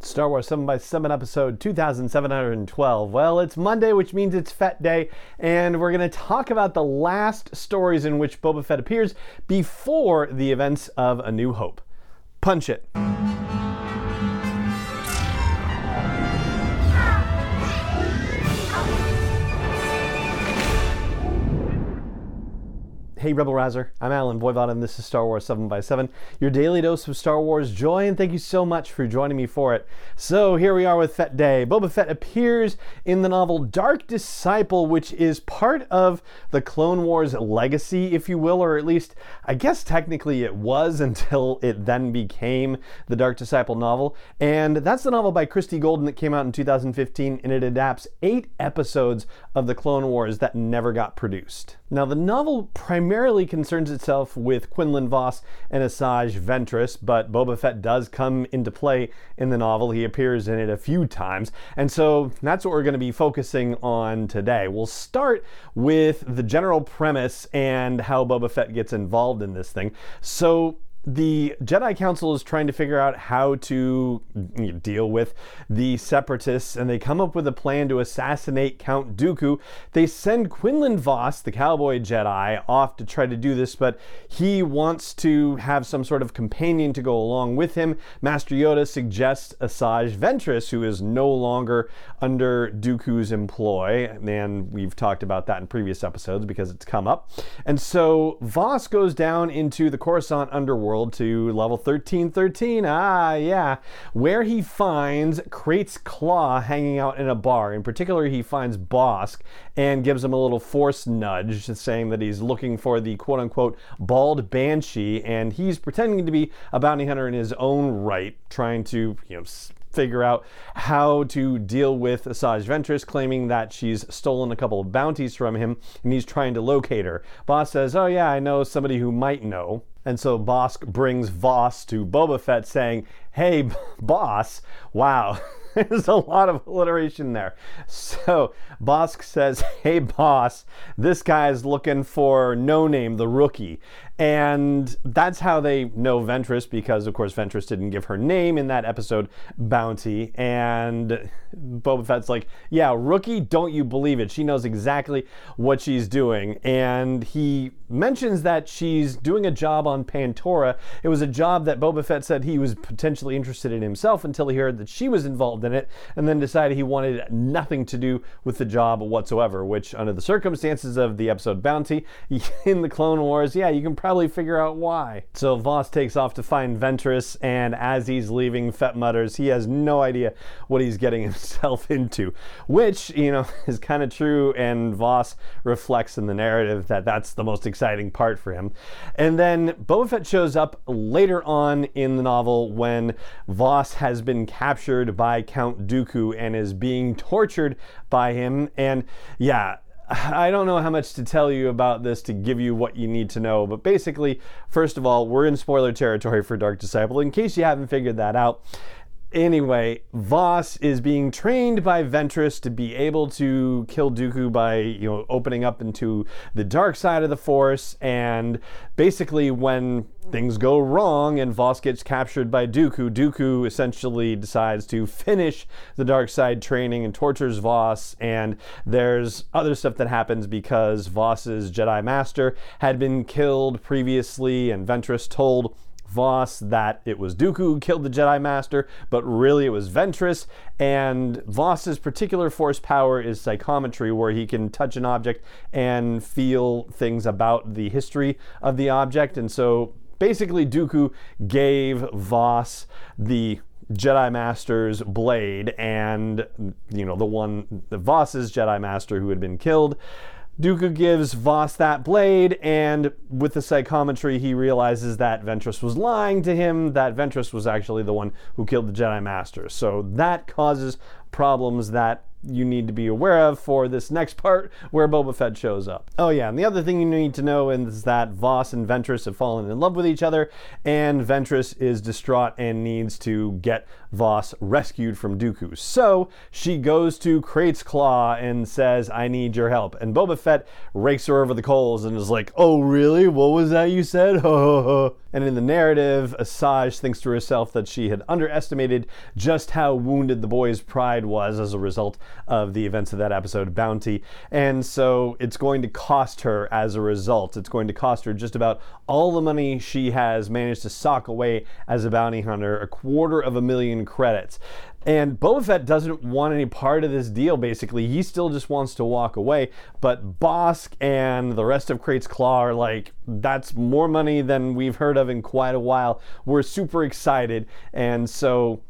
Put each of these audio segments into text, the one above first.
Star Wars 7 by 7 episode 2712. Well, it's Monday, which means it's Fett Day, and we're going to talk about the last stories in which Boba Fett appears before the events of A New Hope. Punch it. Hey, Rebel Rouser. I'm Allen Voivod, and this is Star Wars 7 by 7 your daily dose of Star Wars joy, and thank you so much for joining me for it. So, here we are with Fett Day. Boba Fett appears in the novel Dark Disciple, which is part of the Clone Wars legacy, if you will, or at least, I guess technically it was until it then became the Dark Disciple novel. And that's the novel by Christie Golden that came out in 2015, and it adapts eight episodes of the Clone Wars that never got produced. Now, the novel primarily concerns itself with Quinlan Vos and Asajj Ventress, but Boba Fett does come into play in the novel. He appears in it a few times, and so that's what we're going to be focusing on today. We'll start with the general premise and how Boba Fett gets involved in this thing. So, the Jedi Council is trying to figure out how to deal with the separatists, and they come up with a plan to assassinate Count Dooku. They send Quinlan Vos, the cowboy Jedi, off to try to do this, but he wants to have some sort of companion to go along with him. Master Yoda suggests Asajj Ventress, who is no longer under Dooku's employ, and we've talked about that in previous episodes because it's come up. And so Vos goes down into the Coruscant underworld world to level 1313. Ah, yeah. Where he finds Krayt's Claw hanging out in a bar. In particular, he finds Bossk and gives him a little force nudge, saying that he's looking for the quote unquote bald banshee, and he's pretending to be a bounty hunter in his own right, trying to, you know, figure out how to deal with Asajj Ventress, claiming that she's stolen a couple of bounties from him and he's trying to locate her. Boss says, Oh, yeah, I know somebody who might know. And so Bossk brings Vos to Boba Fett saying, Hey, boss, wow. There's a lot of alliteration there. So Bossk says, Hey, boss, this guy's looking for No Name, the rookie. And that's how they know Ventress because, of course, Ventress didn't give her name in that episode, Bounty. And Boba Fett's like, Yeah, rookie, don't you believe it? She knows exactly what she's doing. And he mentions that she's doing a job on Pantora. It was a job that Boba Fett said he was potentially interested in himself until he heard that she was involved in it and then decided he wanted nothing to do with the job whatsoever, which, under the circumstances of the episode Bounty in the Clone Wars, yeah, you can probably figure out why. So Vos takes off to find Ventress, and as he's leaving, Fett mutters he has no idea what he's getting himself into, which, you know, is kind of true, and Vos reflects in the narrative that that's the most exciting part for him. And then Boba Fett shows up later on in the novel when Vos has been captured by Count Dooku and is being tortured by him. And yeah, I don't know how much to tell you about this to give you what you need to know, but basically, first of all, we're in spoiler territory for Dark Disciple. In case you haven't figured that out, anyway, Vos is being trained by Ventress to be able to kill Dooku by, you know, opening up into the dark side of the Force. And basically, when things go wrong and Vos gets captured by Dooku, Dooku essentially decides to finish the dark side training and tortures Vos. And there's other stuff that happens because Vos's Jedi Master had been killed previously, and Ventress told Vos that it was Dooku who killed the Jedi Master, but really it was Ventress. And Vos's particular force power is psychometry, where he can touch an object and feel things about the history of the object. And so basically, Dooku gave Vos the Jedi Master's blade and, you know, the one, the Vos's Jedi Master who had been killed Dooku gives Vos that blade, and with the psychometry, he realizes that Ventress was lying to him, that Ventress was actually the one who killed the Jedi Master. So that causes problems that you need to be aware of for this next part where Boba Fett shows up. Oh yeah, and the other thing you need to know is that Vos and Ventress have fallen in love with each other, and Ventress is distraught and needs to get Vos rescued from Dooku. So she goes to Krayt's Claw and says, I need your help. And Boba Fett rakes her over the coals and is like, Oh really? What was that you said? and in the narrative, Asajj thinks to herself that she had underestimated just how wounded the boy's pride was as a result of the events of that episode, Bounty. And so it's going to cost her as a result. It's going to cost her just about all the money she has managed to sock away as a bounty hunter, a quarter of a million credits. And Boba Fett doesn't want any part of this deal, basically. He still just wants to walk away. But Bossk and the rest of Krayt's Claw are like, that's more money than we've heard of in quite a while. We're super excited. And so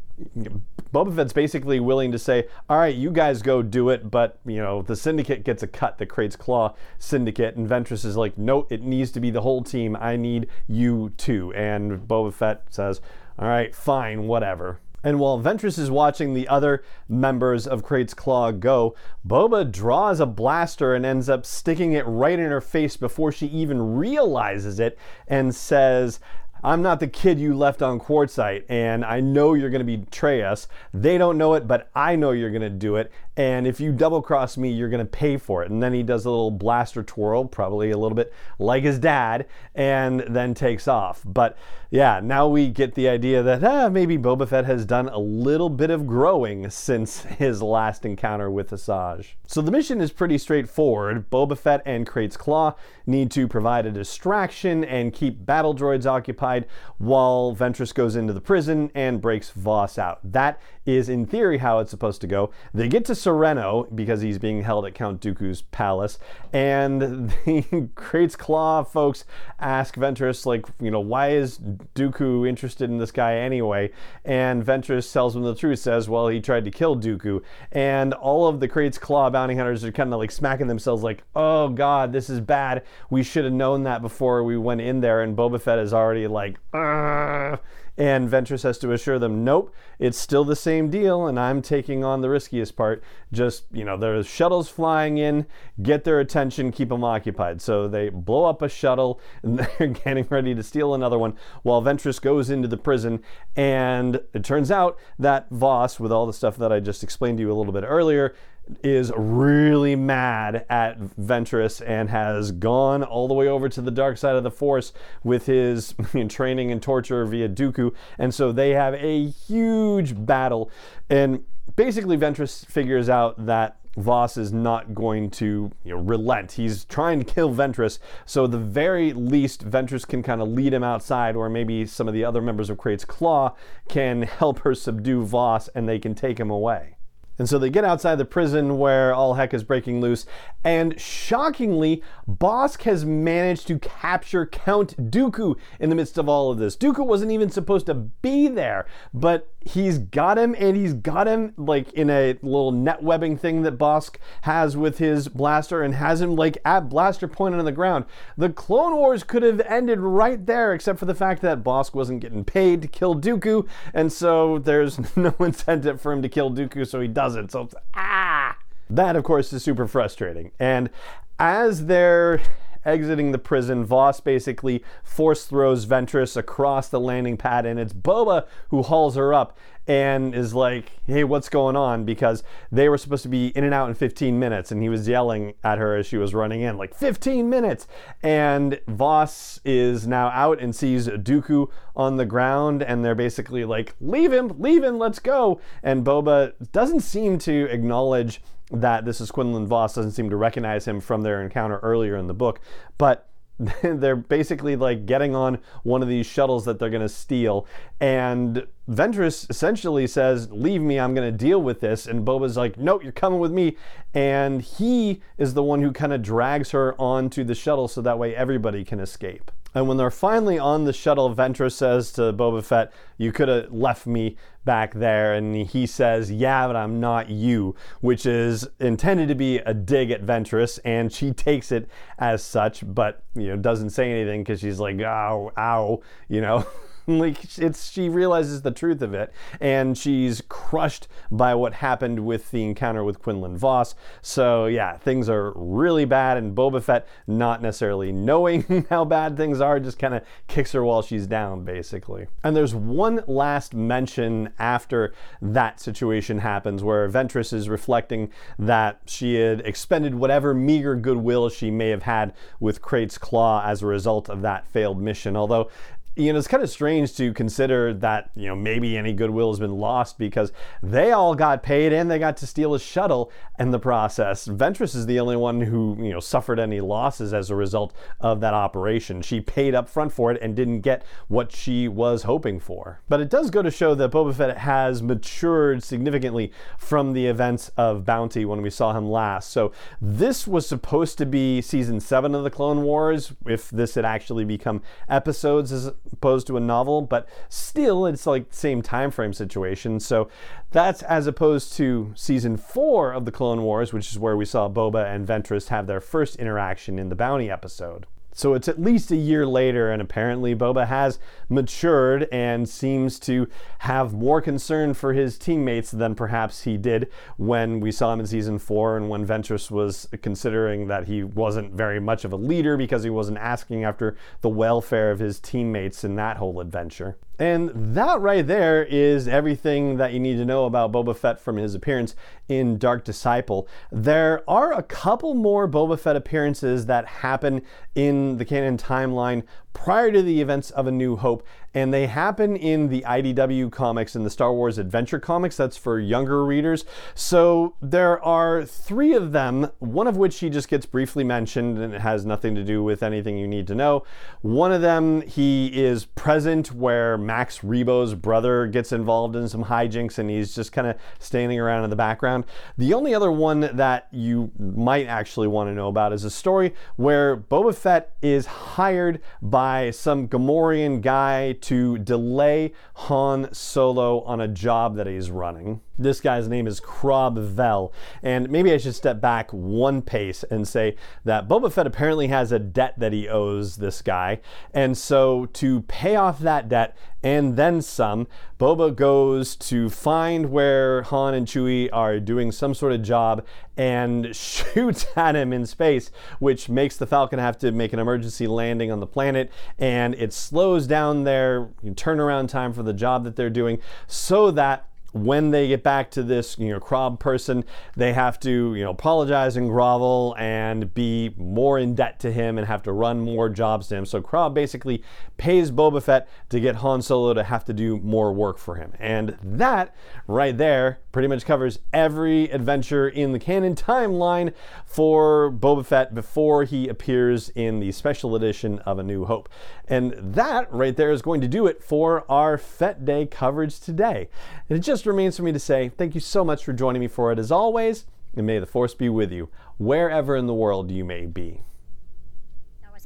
Boba Fett's basically willing to say, all right, you guys go do it, but, you know, the syndicate gets a cut, the Krayt's Claw syndicate, and Ventress is like, no, it needs to be the whole team. I need you too. And Boba Fett says, all right, fine, whatever. And while Ventress is watching the other members of Krayt's Claw go, Boba draws a blaster and ends up sticking it right in her face before she even realizes it and says, I'm not the kid you left on Quartzite, and I know you're going to betray us. They don't know it, but I know you're going to do it. And if you double cross me, you're going to pay for it. And then he does a little blaster twirl, probably a little bit like his dad, and then takes off. But yeah, now we get the idea that ah, maybe Boba Fett has done a little bit of growing since his last encounter with Asajj. So the mission is pretty straightforward. Boba Fett and Krayt's Claw need to provide a distraction and keep battle droids occupied while Ventress goes into the prison and breaks Vos out. That is, in theory, how it's supposed to go. They get to Serenno because he's being held at Count Dooku's palace, and the Krayt's Claw folks ask Ventress, like, you know, why is Dooku interested in this guy anyway? And Ventress tells him the truth, says, well, he tried to kill Dooku. And all of the Krayt's Claw bounty hunters are kind of like smacking themselves, like, oh god, this is bad. We should have known that before we went in there. And Boba Fett is already like, Ugh. And Ventress has to assure them, nope, it's still the same deal, and I'm taking on the riskiest part. Just, you know, there's shuttles flying in, get their attention, keep them occupied. So they blow up a shuttle, and they're getting ready to steal another one while Ventress goes into the prison. And it turns out that Vos, with all the stuff that I just explained to you a little bit earlier, is really mad at Ventress and has gone all the way over to the dark side of the Force with his training and torture via Dooku. And so they have a huge battle. And basically, Ventress figures out that Vos is not going to you know, relent. He's trying to kill Ventress, so the very least Ventress can kind of lead him outside, or maybe some of the other members of Krayt's Claw can help her subdue Vos and they can take him away. And so they get outside the prison where all heck is breaking loose. And shockingly, Bossk has managed to capture Count Dooku in the midst of all of this. Dooku wasn't even supposed to be there, but he's got him and he's got him like in a little net webbing thing that Bossk has with his blaster and has him like at blaster point on the ground. The Clone Wars could have ended right there, except for the fact that Bossk wasn't getting paid to kill Dooku, and so there's no incentive for him to kill Dooku, so he doesn't. So ah. That, of course, is super frustrating. And as they're exiting the prison, Vos basically force throws Ventress across the landing pad, and it's Boba who hauls her up and is like, hey, what's going on? Because they were supposed to be in and out in 15 minutes, and he was yelling at her as she was running in, like, 15 minutes! And Vos is now out and sees Dooku on the ground, and they're basically like, leave him, leave him, let's go! And Boba doesn't seem to acknowledge that this is Quinlan Vos, doesn't seem to recognize him from their encounter earlier in the book, but they're basically like getting on one of these shuttles that they're going to steal. And ventress essentially says leave me i'm going to deal with this. And boba's like nope you're coming with me. And he is the one who kind of drags her onto the shuttle so that way everybody can escape And when they're finally on the shuttle, Ventress says to Boba Fett, You could have left me back there. And he says, Yeah, but I'm not you, which is intended to be a dig at Ventress. And she takes it as such, but, you know, doesn't say anything because she's like, Ow, ow, you know. like it's she realizes the truth of it and she's crushed by what happened with the encounter with Quinlan Vos. So yeah, things are really bad and Boba Fett not necessarily knowing how bad things are just kind of kicks her while she's down basically. And there's one last mention after that situation happens where Ventress is reflecting that she had expended whatever meager goodwill she may have had with Krayt's Claw as a result of that failed mission. Although you know, it's kind of strange to consider that, you know, maybe any goodwill has been lost because they all got paid and they got to steal a shuttle in the process. Ventress is the only one who, you know, suffered any losses as a result of that operation. She paid up front for it and didn't get what she was hoping for. But it does go to show that Boba Fett has matured significantly from the events of Bounty when we saw him last. So this was supposed to be season seven of the Clone Wars, if this had actually become episodes as opposed to a novel, but still it's like same time frame situation. So that's as opposed to season four of the Clone Wars, which is where we saw Boba and Ventress have their first interaction in the bounty episode. So it's at least a year later, and apparently Boba has matured and seems to have more concern for his teammates than perhaps he did when we saw him in season four and when Ventress was considering that he wasn't very much of a leader because he wasn't asking after the welfare of his teammates in that whole adventure. And that right there is everything that you need to know about Boba Fett from his appearance in Dark Disciple. There are a couple more Boba Fett appearances that happen in the canon timeline prior to the events of A New Hope, and they happen in the IDW comics and the Star Wars Adventure comics. That's for younger readers. So there are three of them, one of which he just gets briefly mentioned and it has nothing to do with anything you need to know. One of them, he is present where Max Rebo's brother gets involved in some hijinks and he's just kind of standing around in the background. The only other one that you might actually want to know about is a story where Boba Fett is hired by by some Gamorrean guy to delay Han Solo on a job that he's running. This guy's name is Krob Vel. And maybe I should step back one pace and say that Boba Fett apparently has a debt that he owes this guy. And so to pay off that debt and then some, Boba goes to find where Han and Chewie are doing some sort of job and shoots at him in space, which makes the Falcon have to make an emergency landing on the planet. And it slows down their turnaround time for the job that they're doing so that when they get back to this, you know, Krob person, they have to, you know, apologize and grovel and be more in debt to him and have to run more jobs to him. So Krob basically pays Boba Fett to get Han Solo to have to do more work for him. And that right there pretty much covers every adventure in the canon timeline for Boba Fett before he appears in the special edition of A New Hope. And that right there is going to do it for our Fett Day coverage today. And it just remains for me to say thank you so much for joining me for it as always, and may the Force be with you wherever in the world you may be.